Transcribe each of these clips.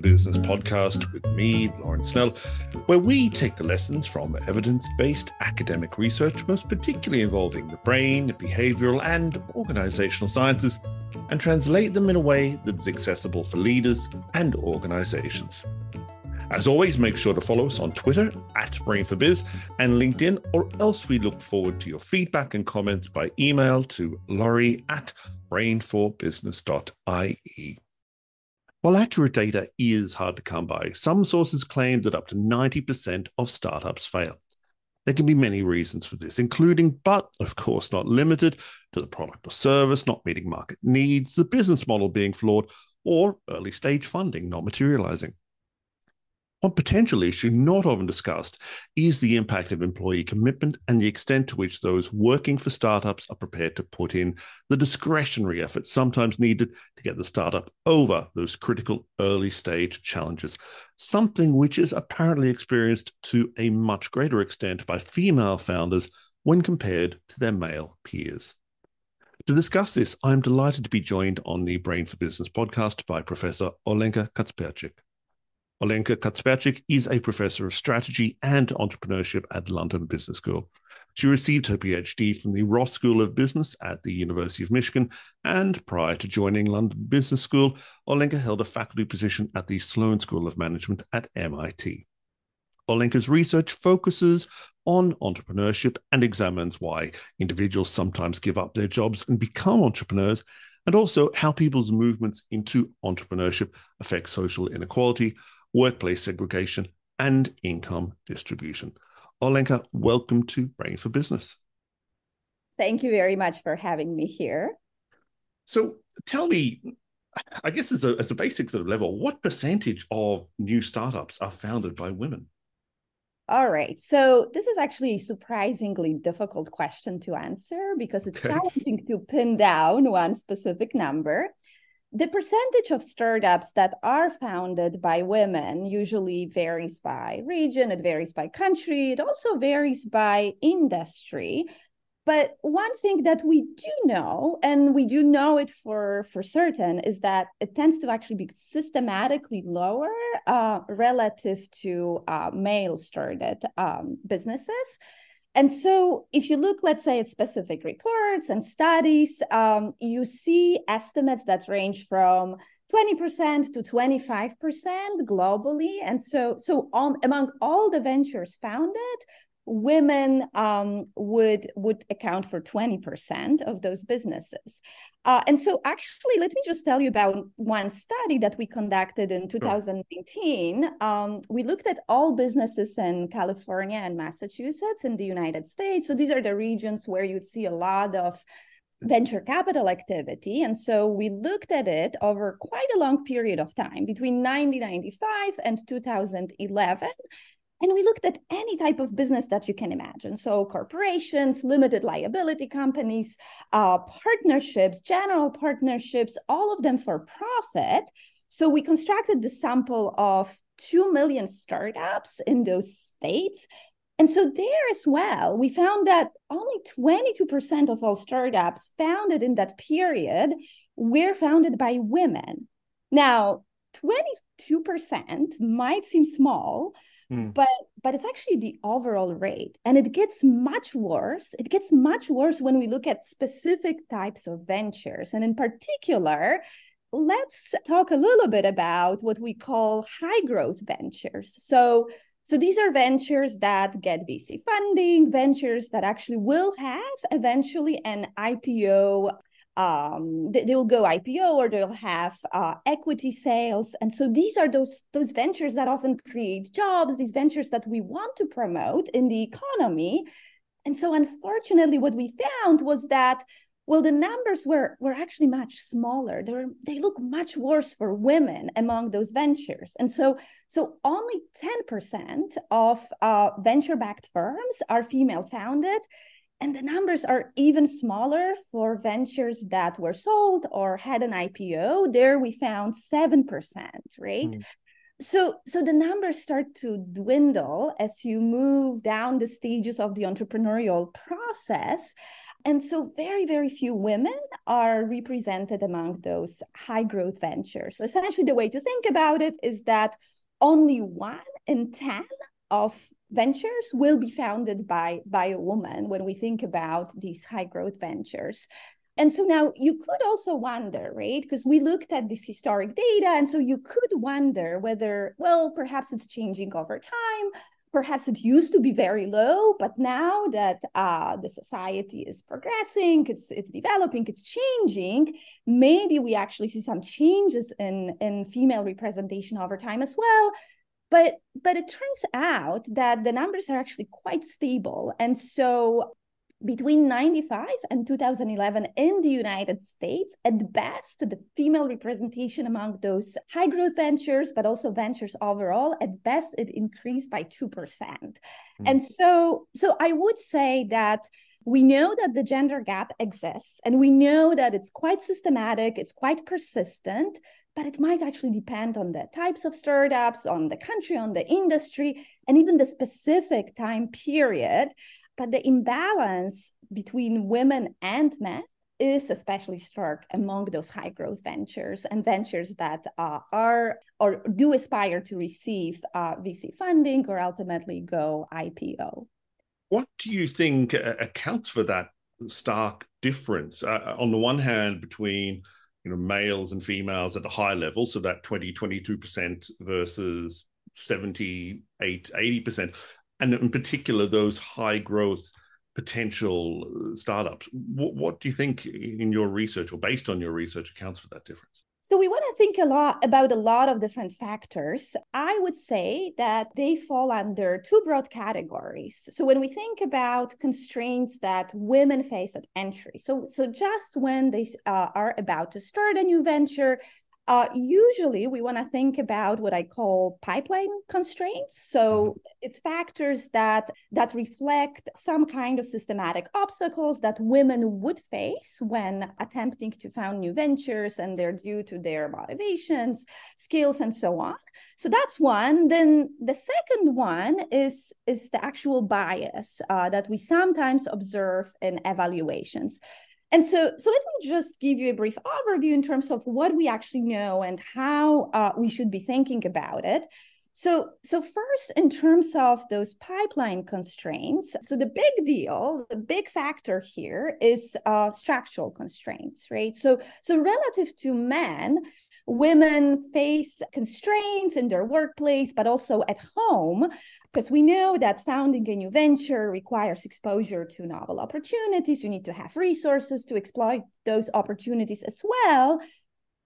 Business podcast with me, Lawrence Snell, where we take the lessons from evidence based academic research, most particularly involving the brain, behavioral, and organizational sciences, and translate them in a way that is accessible for leaders and organizations. As always, make sure to follow us on Twitter at Brain for Biz and LinkedIn, or else we look forward to your feedback and comments by email to laurie at brain4business.ie. While accurate data is hard to come by, some sources claim that up to 90% of startups fail. There can be many reasons for this, including, but of course not limited to the product or service not meeting market needs, the business model being flawed, or early stage funding not materializing. One potential issue not often discussed is the impact of employee commitment and the extent to which those working for startups are prepared to put in the discretionary effort sometimes needed to get the startup over those critical early stage challenges, something which is apparently experienced to a much greater extent by female founders when compared to their male peers. To discuss this, I'm delighted to be joined on the Brain for Business podcast by Professor Olenka Kacperczyk. Olenka Kacperczyk is a professor of strategy and entrepreneurship at London Business School. She received her PhD from the Ross School of Business at the University of Michigan, and prior to joining London Business School, Olenka held a faculty position at the Sloan School of Management at MIT. Olenka's research focuses on entrepreneurship and examines why individuals sometimes give up their jobs and become entrepreneurs, and also how people's movements into entrepreneurship affect social inequality, workplace segregation, and income distribution. Olenka, welcome to Brain for Business. Thank you very much for having me here. So tell me, I guess as a, as a basic sort of level, what percentage of new startups are founded by women? All right. So this is actually a surprisingly difficult question to answer because it's okay. challenging to pin down one specific number the percentage of startups that are founded by women usually varies by region, it varies by country, it also varies by industry. But one thing that we do know, and we do know it for, for certain, is that it tends to actually be systematically lower uh, relative to uh, male started um, businesses. And so, if you look, let's say, at specific reports and studies, um, you see estimates that range from 20% to 25% globally. And so, so um, among all the ventures founded, women um, would would account for 20% of those businesses. Uh, and so actually, let me just tell you about one study that we conducted in 2019. Um, we looked at all businesses in California and Massachusetts in the United States. So these are the regions where you'd see a lot of venture capital activity. And so we looked at it over quite a long period of time between 1995 and 2011. And we looked at any type of business that you can imagine. So, corporations, limited liability companies, uh, partnerships, general partnerships, all of them for profit. So, we constructed the sample of 2 million startups in those states. And so, there as well, we found that only 22% of all startups founded in that period were founded by women. Now, 22% might seem small, Mm. But but it's actually the overall rate. And it gets much worse. It gets much worse when we look at specific types of ventures. And in particular, let's talk a little bit about what we call high growth ventures. So so these are ventures that get VC funding, ventures that actually will have eventually an IPO um, they, they, will go IPO or they'll have uh, equity sales. And so these are those those ventures that often create jobs. These ventures that we want to promote in the economy. And so, unfortunately, what we found was that well, the numbers were were actually much smaller. They were they look much worse for women among those ventures. And so so only ten percent of uh, venture backed firms are female founded and the numbers are even smaller for ventures that were sold or had an IPO. There we found 7%, right? Mm. so so the numbers start to dwindle as you move down the stages of the entrepreneurial process and so very very few women are represented among those high growth ventures so essentially the way to think about it is that only one in 10 of ventures will be founded by by a woman when we think about these high growth ventures and so now you could also wonder, right? Because we looked at this historic data. And so you could wonder whether, well, perhaps it's changing over time. Perhaps it used to be very low, but now that uh, the society is progressing, it's it's developing, it's changing. Maybe we actually see some changes in in female representation over time as well. But but it turns out that the numbers are actually quite stable, and so between 95 and 2011 in the United States, at best, the female representation among those high growth ventures, but also ventures overall, at best, it increased by 2%. Mm. And so, so I would say that we know that the gender gap exists and we know that it's quite systematic, it's quite persistent, but it might actually depend on the types of startups, on the country, on the industry, and even the specific time period. But the imbalance between women and men is especially stark among those high growth ventures and ventures that uh, are or do aspire to receive uh, VC funding or ultimately go IPO. What do you think uh, accounts for that stark difference? Uh, on the one hand, between you know males and females at the high level, so that 20, 22% versus 78, 80% and in particular those high growth potential uh, startups. What, what do you think in your research or based on your research accounts for that difference? So we want to think a lot about a lot of different factors. I would say that they fall under two broad categories. So when we think about constraints that women face at entry, so so just when they uh, are about to start a new venture, uh, usually, we want to think about what I call pipeline constraints. So mm-hmm. it's factors that that reflect some kind of systematic obstacles that women would face when attempting to found new ventures, and they're due to their motivations, skills, and so on. So that's one. Then the second one is is the actual bias uh, that we sometimes observe in evaluations. And so, so let me just give you a brief overview in terms of what we actually know and how uh, we should be thinking about it. So, so first, in terms of those pipeline constraints, so the big deal, the big factor here is uh, structural constraints, right? So, so relative to men, women face constraints in their workplace, but also at home, because we know that founding a new venture requires exposure to novel opportunities. You need to have resources to exploit those opportunities as well.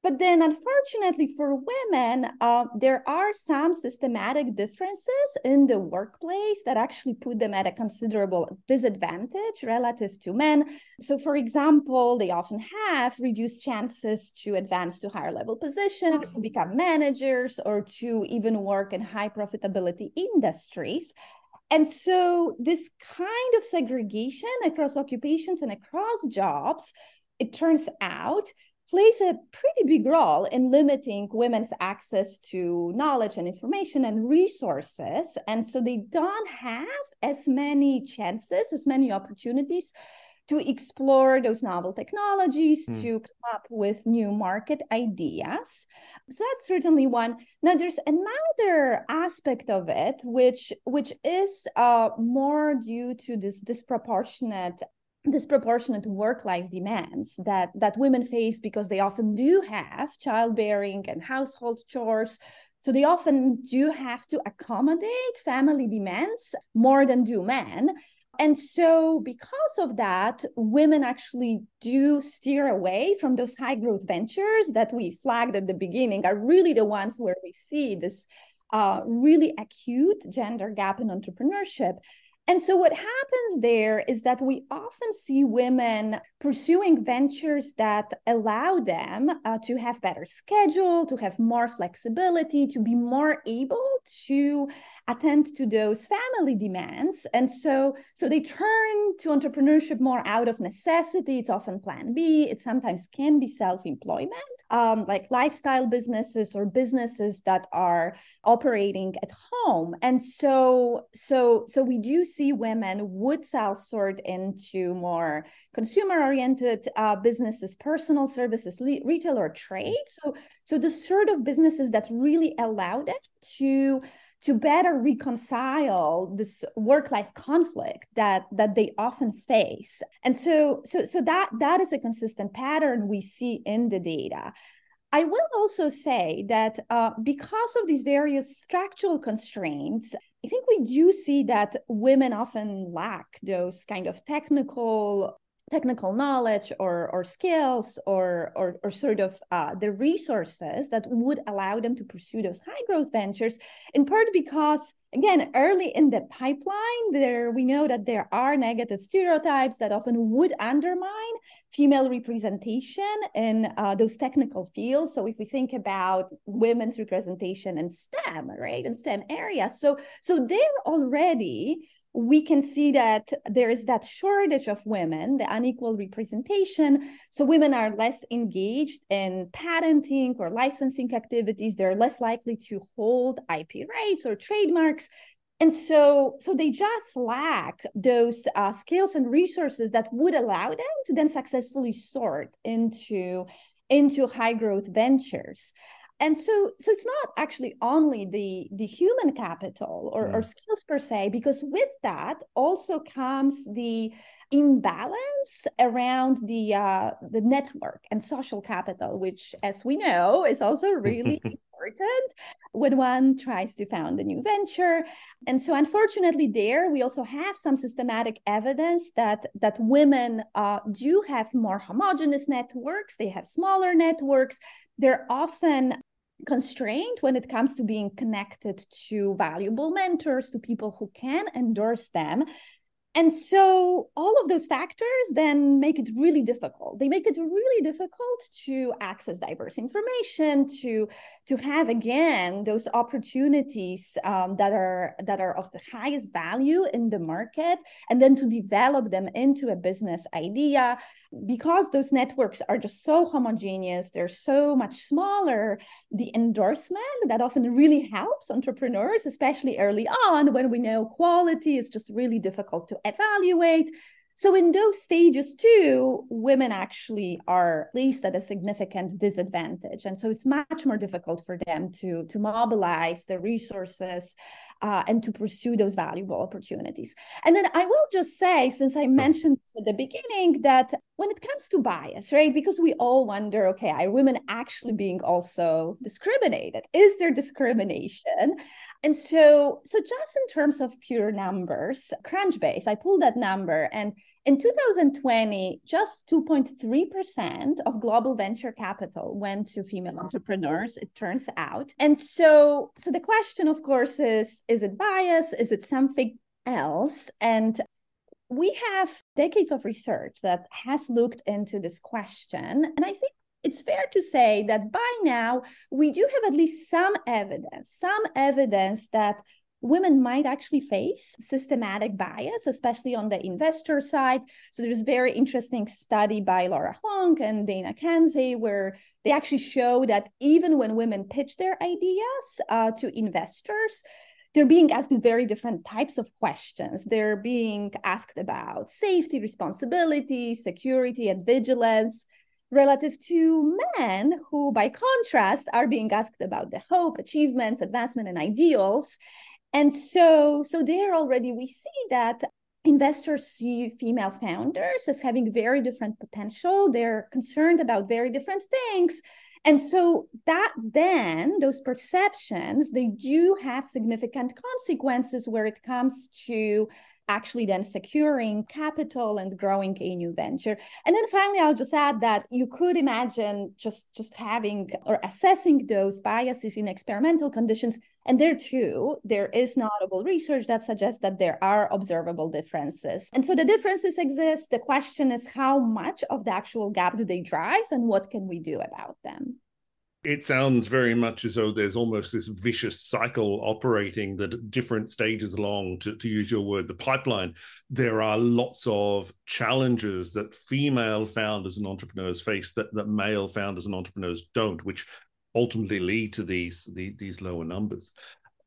But then, unfortunately for women, uh, there are some systematic differences in the workplace that actually put them at a considerable disadvantage relative to men. So, for example, they often have reduced chances to advance to higher level positions, to become managers, or to even work in high profitability industries. And so, this kind of segregation across occupations and across jobs, it turns out plays a pretty big role in limiting women's access to knowledge and information and resources. And so they don't have as many chances, as many opportunities to explore those novel technologies, mm. to come up with new market ideas. So that's certainly one. Now there's another aspect of it, which which is uh, more due to this disproportionate disproportionate work life demands that that women face because they often do have childbearing and household chores. So they often do have to accommodate family demands more than do men. And so because of that women actually do steer away from those high growth ventures that we flagged at the beginning are really the ones where we see this uh, really acute gender gap in entrepreneurship and so, what happens there is that we often see women pursuing ventures that allow them uh, to have better schedule, to have more flexibility, to be more able to attend to those family demands. And so, so they turn to entrepreneurship more out of necessity. It's often plan B. It sometimes can be self employment. um, like lifestyle businesses or businesses that are operating at home. And so, so, so we do see women would self-sort into more consumer-oriented uh, businesses, personal services, le- retail or trade. So, so the sort of businesses that really allow them to to better reconcile this work-life conflict that that they often face. And so so so that that is a consistent pattern we see in the data. I will also say that uh, because of these various structural constraints, I think we do see that women often lack those kind of technical technical knowledge or, or skills or, or, or sort of uh, the resources that would allow them to pursue those high growth ventures in part because again early in the pipeline there we know that there are negative stereotypes that often would undermine female representation in uh, those technical fields. So if we think about women's representation in stem right in stem areas so so they're already we can see that there is that shortage of women, the unequal representation. So women are less engaged in patenting or licensing activities. They're less likely to hold IP rights or trademarks. And so, so they just lack those uh, skills and resources that would allow them to then successfully sort into, into high growth ventures and so so it's not actually only the the human capital or, or skills per se because with that also comes the imbalance around the uh, the network and social capital which as we know is also really important when one tries to found a new venture. And so unfortunately there we also have some systematic evidence that that women uh, do have more homogenous networks they have smaller networks. They're often constrained when it comes to being connected to valuable mentors, to people who can endorse them. And so all of those factors then make it really difficult. They make it really difficult to access diverse information, to to have again those opportunities um, that are that are of the highest value in the market, and then to develop them into a business idea. Because those networks are just so homogeneous, they're so much smaller. The endorsement that often really helps entrepreneurs, especially early on when we know quality is just really difficult to evaluate. So in those stages too, women actually are placed at a significant disadvantage, and so it's much more difficult for them to to mobilize the resources uh, and to pursue those valuable opportunities. And then I will just say, since I mentioned at the beginning, that when it comes to bias, right, because we all wonder, okay, are women actually being also discriminated? Is there discrimination? And so, so just in terms of pure numbers, Crunchbase, I pulled that number, and in 2020, just 2.3% of global venture capital went to female entrepreneurs, it turns out. And so, so the question, of course, is is it bias? Is it something else? And we have decades of research that has looked into this question. And I think it's fair to say that by now we do have at least some evidence, some evidence that women might actually face systematic bias, especially on the investor side. So there's a very interesting study by Laura Huang and Dana Kanze where they actually show that even when women pitch their ideas uh, to investors, they're being asked very different types of questions. They're being asked about safety, responsibility, security, and vigilance relative to men who, by contrast, are being asked about the hope, achievements, advancement, and ideals. And so, so there already we see that investors see female founders as having very different potential. They're concerned about very different things. And so that then those perceptions, they do have significant consequences where it comes to actually then securing capital and growing a new venture. And then finally i'll just add that you could imagine just just having or assessing those biases in experimental conditions. And there too there is notable research that suggests that there are observable differences. And so the differences exist. The question is how much of the actual gap do they drive and what can we do about them it sounds very much as though there's almost this vicious cycle operating that at different stages along, to, to use your word, the pipeline, there are lots of challenges that female founders and entrepreneurs face that, that male founders and entrepreneurs don't, which ultimately lead to these, the, these lower numbers.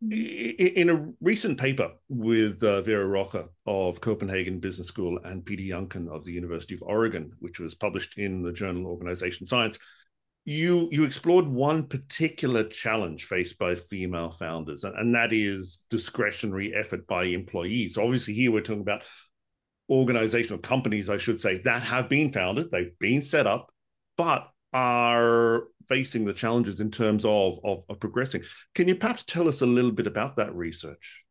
Mm-hmm. In a recent paper with uh, Vera Rocha of Copenhagen Business School and Peter Younkin of the University of Oregon, which was published in the journal Organization Science, you you explored one particular challenge faced by female founders, and, and that is discretionary effort by employees. So obviously, here we're talking about organizational companies, I should say, that have been founded, they've been set up, but are facing the challenges in terms of, of, of progressing. Can you perhaps tell us a little bit about that research?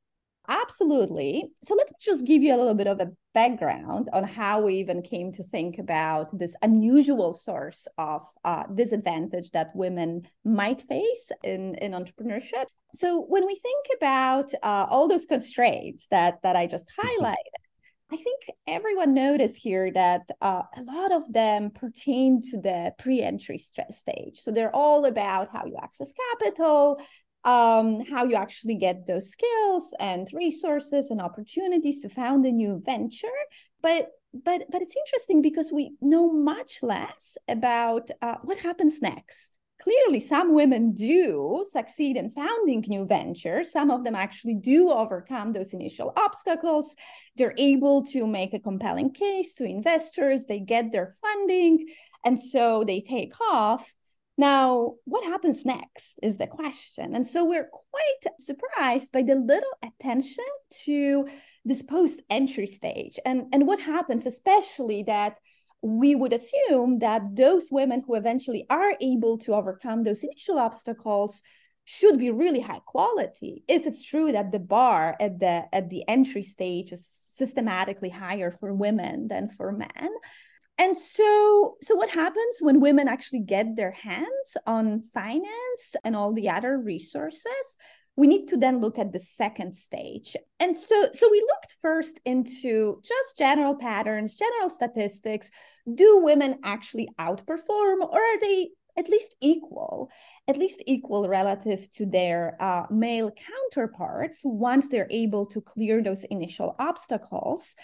Absolutely. So let me just give you a little bit of a background on how we even came to think about this unusual source of uh, disadvantage that women might face in, in entrepreneurship. So when we think about uh, all those constraints that that I just mm-hmm. highlighted, I think everyone noticed here that uh, a lot of them pertain to the pre-entry stage. So they're all about how you access capital, um, how you actually get those skills and resources and opportunities to found a new venture. But but but it's interesting because we know much less about uh, what happens next. Clearly, some women do succeed in founding new ventures. Some of them actually do overcome those initial obstacles. They're able to make a compelling case to investors. They get their funding, and so they take off. Now, what happens next is the question. And so we're quite surprised by the little attention to this post entry stage and, and what happens, especially that we would assume that those women who eventually are able to overcome those initial obstacles should be really high quality if it's true that the bar at the at the entry stage is systematically higher for women than for men and so so what happens when women actually get their hands on finance and all the other resources? We need to then look at the second stage. And so so we looked first into just general patterns general statistics. Do women actually outperform or are they at least equal at least equal relative to their uh, male counterparts once they're able to clear those initial obstacles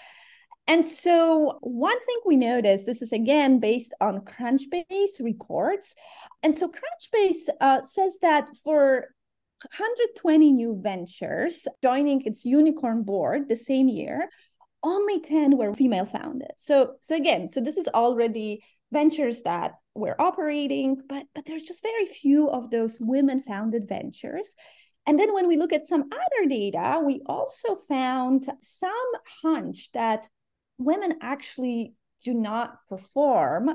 and so, one thing we noticed this is again based on Crunchbase reports. And so, Crunchbase uh, says that for 120 new ventures joining its unicorn board the same year, only 10 were female founded. So, so again, so this is already ventures that were operating, but but there's just very few of those women founded ventures. And then when we look at some other data, we also found some hunch that women actually do not perform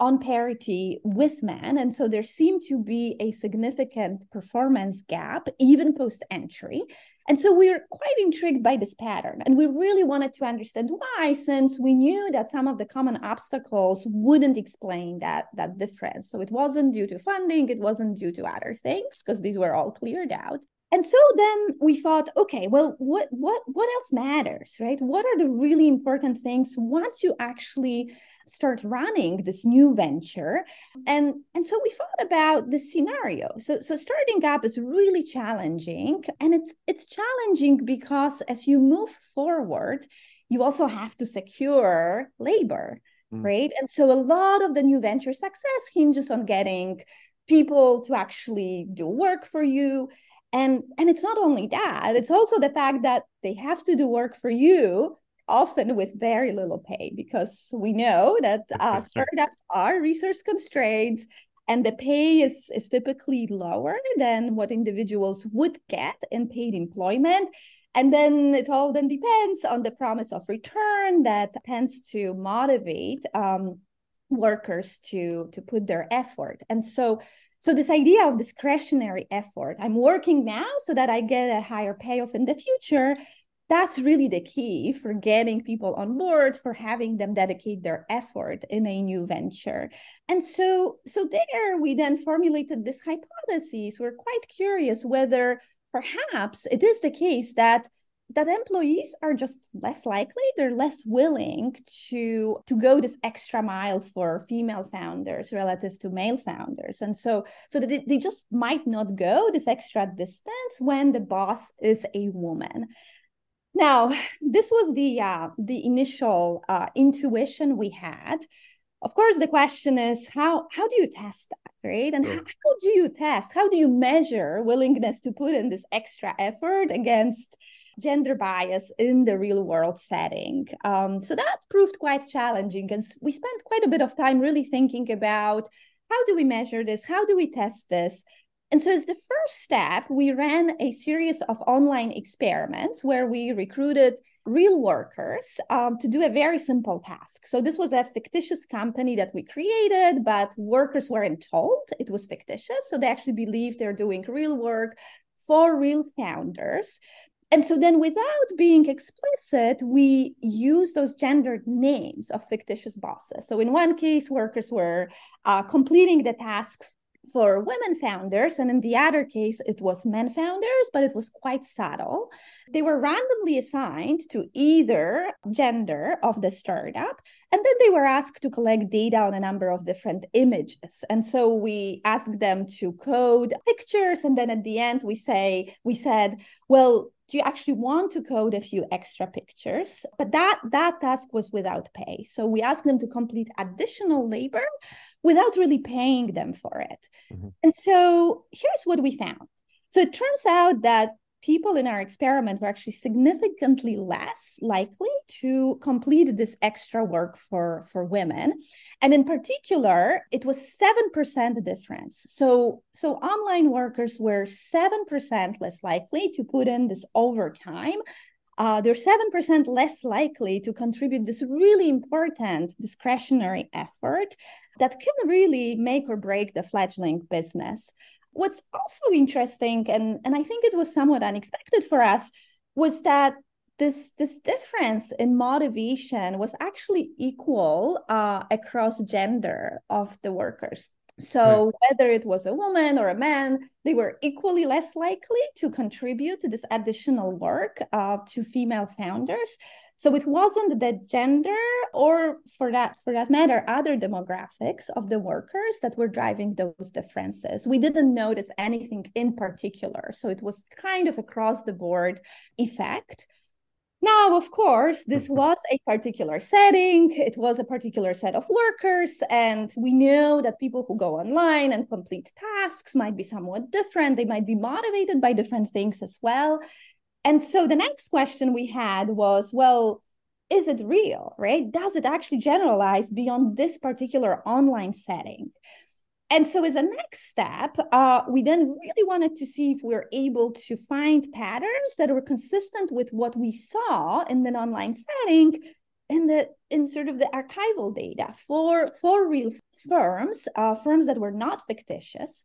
on parity with men. And so there seemed to be a significant performance gap, even post entry. And so we're quite intrigued by this pattern. And we really wanted to understand why, since we knew that some of the common obstacles wouldn't explain that, that difference. So it wasn't due to funding, it wasn't due to other things, because these were all cleared out and so then we thought okay well what what what else matters right? What are the really important things once you actually start running this new venture? And and so we thought about this scenario. So so starting up is really challenging and it's it's challenging because as you move forward you also have to secure labor mm. right? And so a lot of the new venture success hinges on getting people to actually do work for you and and it's not only that it's also the fact that they have to do work for you often with very little pay because we know that uh, startups are resource constraints and the pay is, is typically lower than what individuals would get in paid employment. And then it all then depends on the promise of return that tends to motivate um, workers to to put their effort. And so so this idea of discretionary effort, I'm working now so that I get a higher payoff in the future. That's really the key for getting people on board, for having them dedicate their effort in a new venture. And so, so there we then formulated this hypothesis. We're quite curious whether perhaps it is the case that that employees are just less likely they're less willing to to go this extra mile for female founders relative to male founders. And so so that they, just might not go this extra distance when the boss is a woman. Now this was the uh, the initial uh, intuition we had. Of course the question is how how do you test that right? And how, how do you test? How do you measure willingness to put in this extra effort against gender bias in the real world setting. Um, so that proved quite challenging. And we spent quite a bit of time really thinking about how do we measure this? How do we test this? And so, as the first step, we ran a series of online experiments where we recruited real workers um, to do a very simple task. So, this was a fictitious company that we created, but workers weren't told it was fictitious. So, they actually believed they're doing real work for real founders and so then without being explicit we use those gendered names of fictitious bosses. So in one case workers were uh, completing the task for women founders and in the other case it was men founders but it was quite subtle. They were randomly assigned to either gender of the startup and then they were asked to collect data on a number of different images. And so we asked them to code pictures and then at the end we say we said well you actually want to code a few extra pictures? But that that task was without pay. So we asked them to complete additional labor without really paying them for it. Mm-hmm. and so here's what we found. So it turns out that people in our experiment were actually significantly less likely to complete this extra work for, for women. And in particular, it was 7% difference. So, so online workers were 7% less likely to put in this overtime. Uh, they're 7% less likely to contribute this really important discretionary effort that can really make or break the fledgling business. What's also interesting, and, and I think it was somewhat unexpected for us, was that this this difference in motivation was actually equal uh, across gender of the workers so right. whether it was a woman or a man they were equally less likely to contribute to this additional work uh, to female founders so it wasn't the gender or for that for that matter other demographics of the workers that were driving those differences. We didn't notice anything in particular. So it was kind of across the board effect. Now, of course, this was a particular setting, it was a particular set of workers, and we know that people who go online and complete tasks might be somewhat different. They might be motivated by different things as well. And so the next question we had was, well, is it real, right? Does it actually generalize beyond this particular online setting? And so, as a next step, uh, we then really wanted to see if we we're able to find patterns that were consistent with what we saw in an online setting in the in sort of the archival data for for real firms, uh, firms that were not fictitious,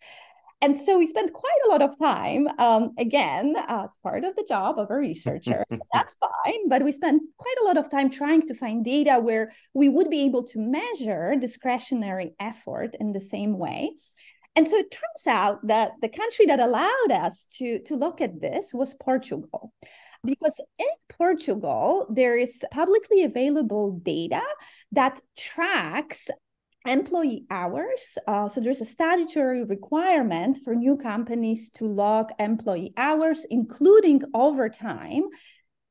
and so we spent quite a lot of time. Um, again, uh, it's part of the job of a researcher. so that's fine. But we spent quite a lot of time trying to find data where we would be able to measure discretionary effort in the same way. And so it turns out that the country that allowed us to, to look at this was Portugal because in Portugal, there is publicly available data that tracks employee hours. Uh, so there's a statutory requirement for new companies to log employee hours, including overtime.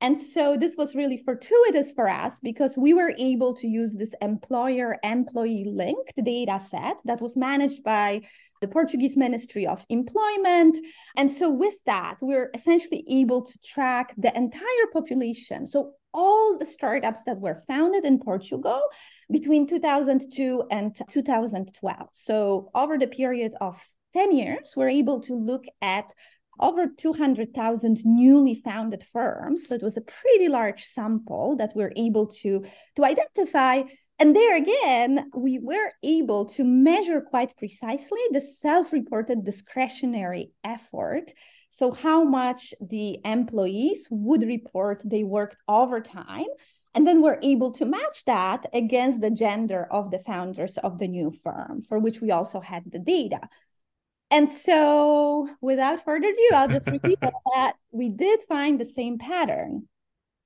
And so this was really fortuitous for us because we were able to use this employer employee linked data set that was managed by the Portuguese Ministry of Employment. And so with that, we we're essentially able to track the entire population. So all the startups that were founded in Portugal between 2002 and 2012. So, over the period of 10 years, we're able to look at over 200,000 newly founded firms. So, it was a pretty large sample that we're able to, to identify. And there again, we were able to measure quite precisely the self reported discretionary effort so, how much the employees would report they worked overtime. And then we're able to match that against the gender of the founders of the new firm, for which we also had the data. And so, without further ado, I'll just repeat that we did find the same pattern.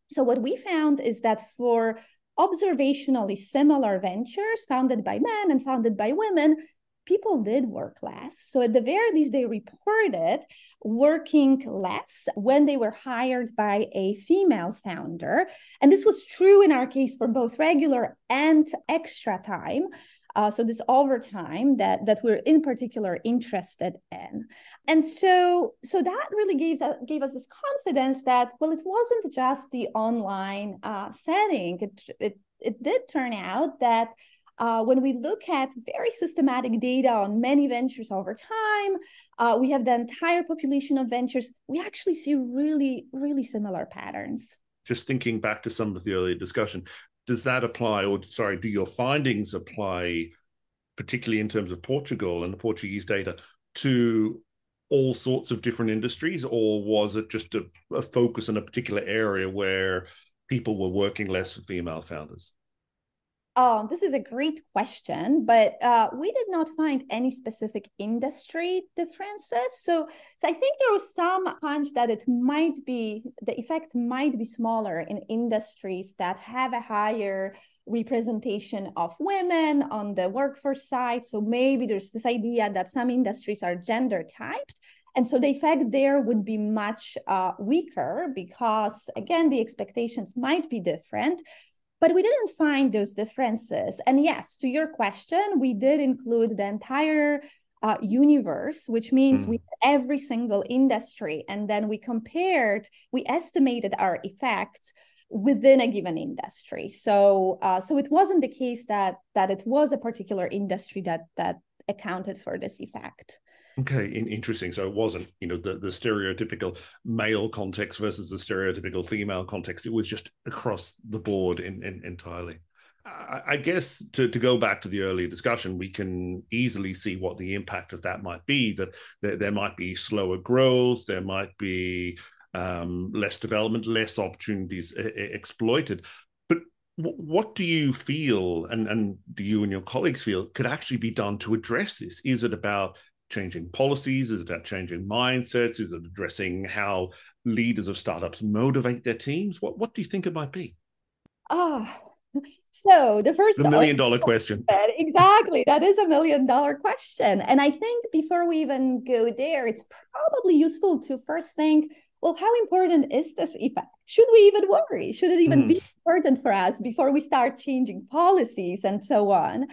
So, what we found is that for observationally similar ventures founded by men and founded by women, people did work less. So, at the very least, they reported working less when they were hired by a female founder. And this was true in our case for both regular and extra time. Uh, so this overtime that that we're in particular interested in, and so so that really gave us gave us this confidence that well, it wasn't just the online uh, setting. It, it it did turn out that uh, when we look at very systematic data on many ventures over time, uh, we have the entire population of ventures. We actually see really, really similar patterns. Just thinking back to some of the earlier discussion, does that apply, or sorry, do your findings apply, particularly in terms of Portugal and the Portuguese data, to all sorts of different industries, or was it just a, a focus in a particular area where people were working less for female founders? Um, this is a great question, but uh, we did not find any specific industry differences. So, so I think there was some hunch that it might be the effect might be smaller in industries that have a higher representation of women on the workforce side. So maybe there's this idea that some industries are gender typed. And so the effect there would be much uh, weaker because, again, the expectations might be different. But we didn't find those differences. And yes, to your question, we did include the entire uh, universe, which means mm. we every single industry, and then we compared, we estimated our effects within a given industry. So, uh, so it wasn't the case that that it was a particular industry that that accounted for this effect. Okay, interesting. So it wasn't, you know, the, the stereotypical male context versus the stereotypical female context. It was just across the board in, in entirely. I, guess to, to go back to the earlier discussion, we can easily see what the impact of that might be. That there, there might be slower growth, there might be um, less development, less opportunities exploited. But what do you feel, and, and do you and your colleagues feel, could actually be done to address this? Is it about changing policies? Is it about changing mindsets? Is it addressing how leaders of startups motivate their teams? What what do you think it might be? Ah, oh, so the first the million dollar question. Exactly. That is a million dollar question. And I think before we even go there, it's probably useful to first think, well, how important is this effect? Should we even worry? Should it even mm. be important for us before we start changing policies and so on?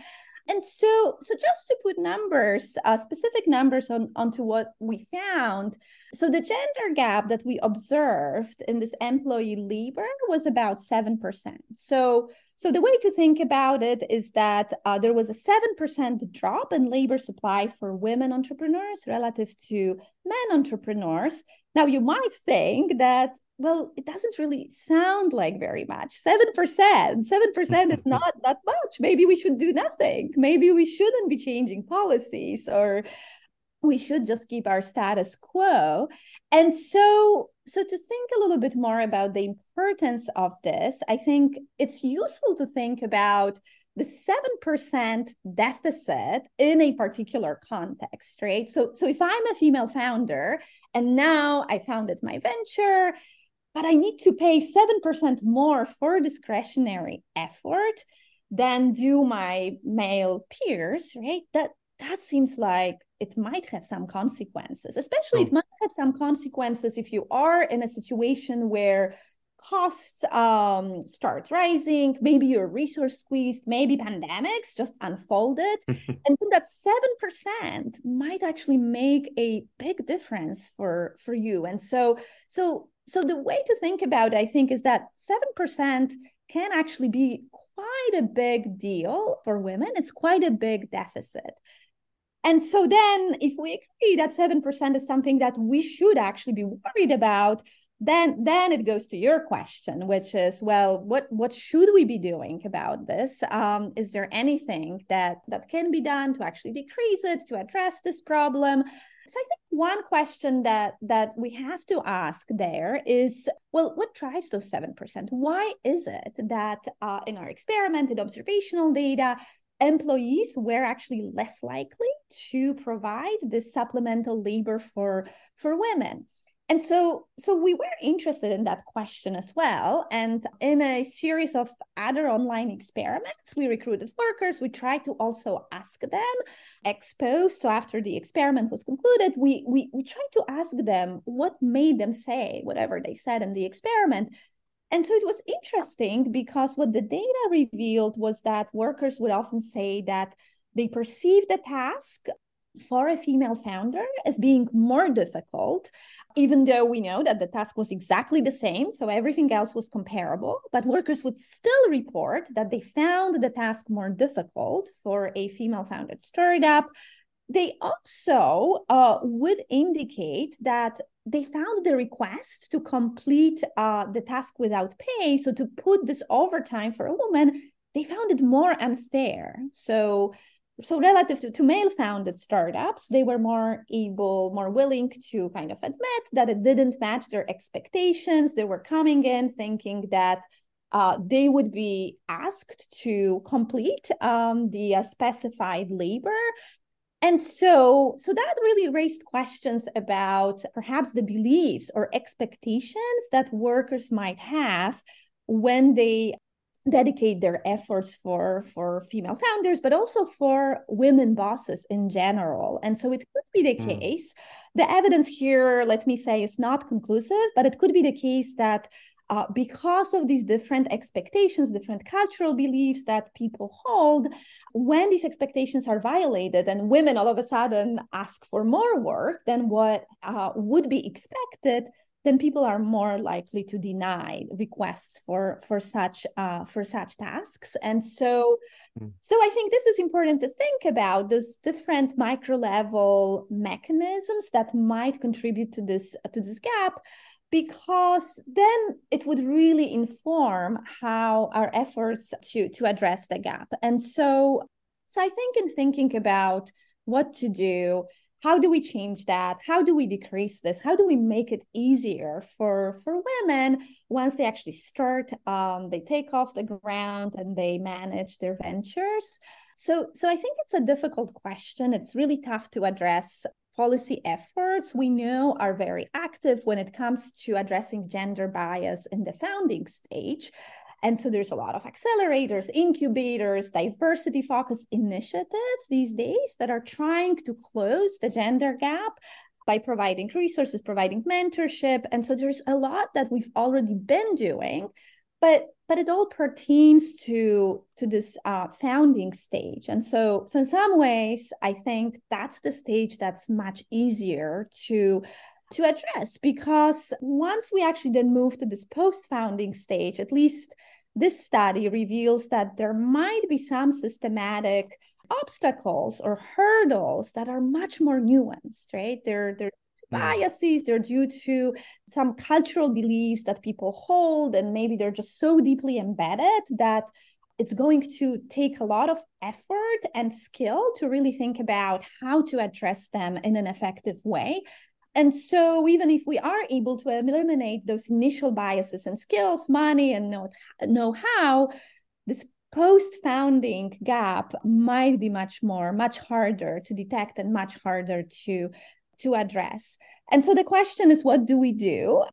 And so, so just to put numbers, uh, specific numbers on onto what we found. So the gender gap that we observed in this employee labor was about seven percent. So, so the way to think about it is that uh, there was a seven percent drop in labor supply for women entrepreneurs relative to men entrepreneurs. Now you might think that well, it doesn't really sound like very much. 7%, 7% is not that much. Maybe we should do nothing. Maybe we shouldn't be changing policies or we should just keep our status quo. And so so to think a little bit more about the importance of this, I think it's useful to think about the 7% deficit in a particular context, right? So, so if I'm a female founder and now I founded my venture but I need to pay 7% more for discretionary effort than do my male peers, right? That that seems like it might have some consequences, especially oh. it might have some consequences if you are in a situation where costs um, start rising, maybe you're resource squeezed, maybe pandemics just unfolded. and that 7% might actually make a big difference for for you. And so so so the way to think about it, I think, is that 7% can actually be quite a big deal for women. It's quite a big deficit. And so then if we agree that 7% is something that we should actually be worried about, then then it goes to your question which is well what what should we be doing about this um, is there anything that that can be done to actually decrease it to address this problem so I think one question that that we have to ask there is, well, what drives those seven percent? Why is it that uh, in our experimented observational data, employees were actually less likely to provide this supplemental labor for for women. And so so we were interested in that question as well. And in a series of other online experiments we recruited workers. We tried to also ask them exposed so after the experiment was concluded we we, we tried to ask them what made them say whatever they said in the experiment and so it was interesting because what the data revealed was that workers would often say that they perceive the task for a female founder as being more difficult, even though we know that the task was exactly the same. So everything else was comparable, but workers would still report that they found the task more difficult for a female founded startup. They also uh, would indicate that they found the request to complete uh, the task without pay. So to put this overtime for a woman, they found it more unfair. So so relative to, to male founded startups they were more able more willing to kind of admit that it didn't match their expectations they were coming in thinking that uh, they would be asked to complete um, the uh, specified labor and so so that really raised questions about perhaps the beliefs or expectations that workers might have when they dedicate their efforts for for female founders but also for women bosses in general and so it could be the mm. case the evidence here let me say is not conclusive but it could be the case that uh, because of these different expectations, different cultural beliefs that people hold, when these expectations are violated and women all of a sudden ask for more work than what uh, would be expected, then people are more likely to deny requests for for such uh, for such tasks and so mm. so i think this is important to think about those different micro level mechanisms that might contribute to this to this gap because then it would really inform how our efforts to to address the gap. And so so i think in thinking about what to do how do we change that? How do we decrease this? How do we make it easier for for women once they actually start um, they take off the ground and they manage their ventures? So so i think it's a difficult question. It's really tough to address policy efforts we know are very active when it comes to addressing gender bias in the founding stage and so there's a lot of accelerators, incubators, diversity focused initiatives these days that are trying to close the gender gap by providing resources, providing mentorship. And so there's a lot that we've already been doing, but but it all pertains to to this uh, founding stage. And so so in some ways, I think that's the stage that's much easier to to address because once we actually then move to this post founding stage, at least this study reveals that there might be some systematic obstacles or hurdles that are much more nuanced, right? They're, they're. Hmm. biases they're due to some cultural beliefs that people hold and maybe they're just so deeply embedded that it's going to take a lot of effort and skill to really think about how to address them in an effective way. And so, even if we are able to eliminate those initial biases and skills, money, and know how, this post founding gap might be much more, much harder to detect and much harder to, to address. And so, the question is what do we do?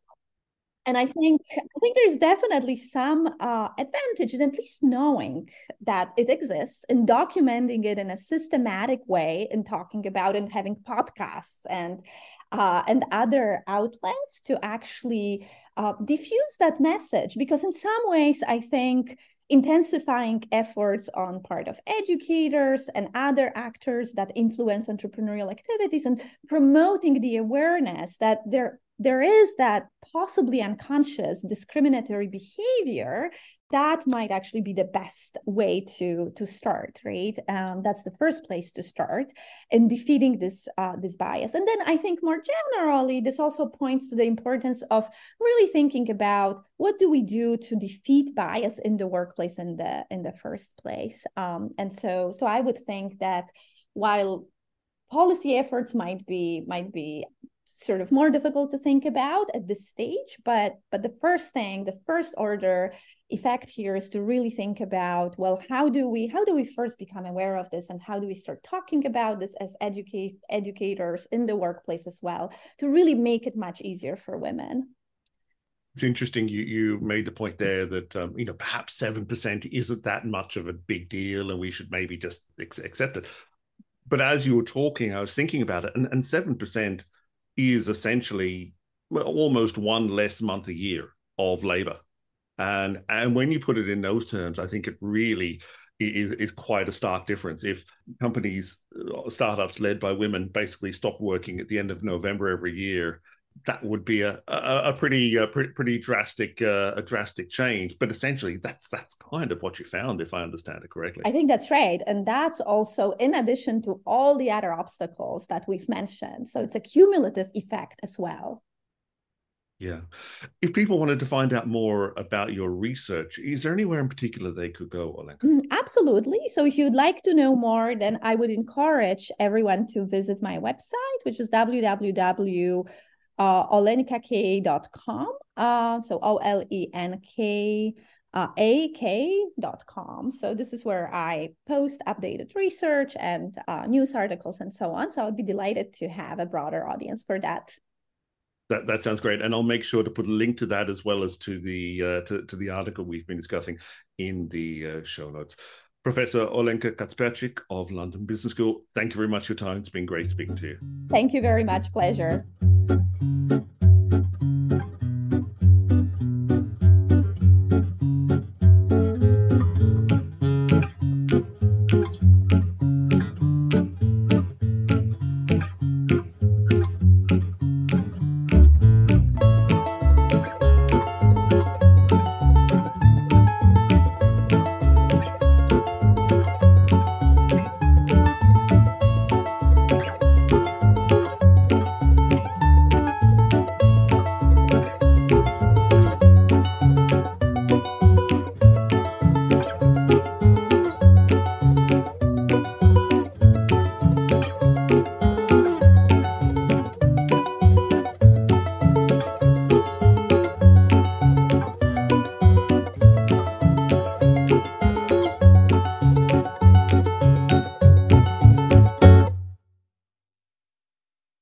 and I think I think there's definitely some uh, advantage in at least knowing that it exists and documenting it in a systematic way and talking about and having podcasts and uh, and other outlets to actually uh, diffuse that message because in some ways I think intensifying efforts on part of educators and other actors that influence entrepreneurial activities and promoting the awareness that there there is that possibly unconscious discriminatory behavior that might actually be the best way to to start right? Um, that's the first place to start in defeating this uh, this bias. And then i think more generally this also points to the importance of really thinking about what do we do to defeat bias in the workplace in the in the first place? Um, and so so i would think that while policy efforts might be might be sort of more difficult to think about at this stage but but the first thing the first order effect here is to really think about well how do we how do we first become aware of this and how do we start talking about this as educate educators in the workplace as well to really make it much easier for women? It's interesting you you made the point there that um, you know perhaps 7% isn't that much of a big deal and we should maybe just accept it. But as you were talking i was thinking about it and, and 7% is essentially almost one less month a year of labor. And and when you put it in those terms i think it really is, is quite a stark difference. If companies uh, startups led by women basically stop working at the end of november every year that would be a a, a pretty a pretty, pretty drastic uh, a drastic change. But essentially, that's that's kind of what you found, if I understand it correctly. I think that's right, and that's also in addition to all the other obstacles that we've mentioned. So it's a cumulative effect as well. Yeah. If people wanted to find out more about your research, is there anywhere in particular they could go, Olenka? Mm, absolutely. So if you'd like to know more, then I would encourage everyone to visit my website, which is www uh, olenkak.com. Uh, so O L E N K uh, ak.com. So this is where I post updated research and uh, news articles and so on. So I'd be delighted to have a broader audience for that. That, that sounds great, and I'll make sure to put a link to that as well as to the uh, to, to the article we've been discussing in the uh, show notes. Professor Olenka Kacperczyk of London Business School, thank you very much for your time. It's been great speaking to you. Thank you very much. Pleasure.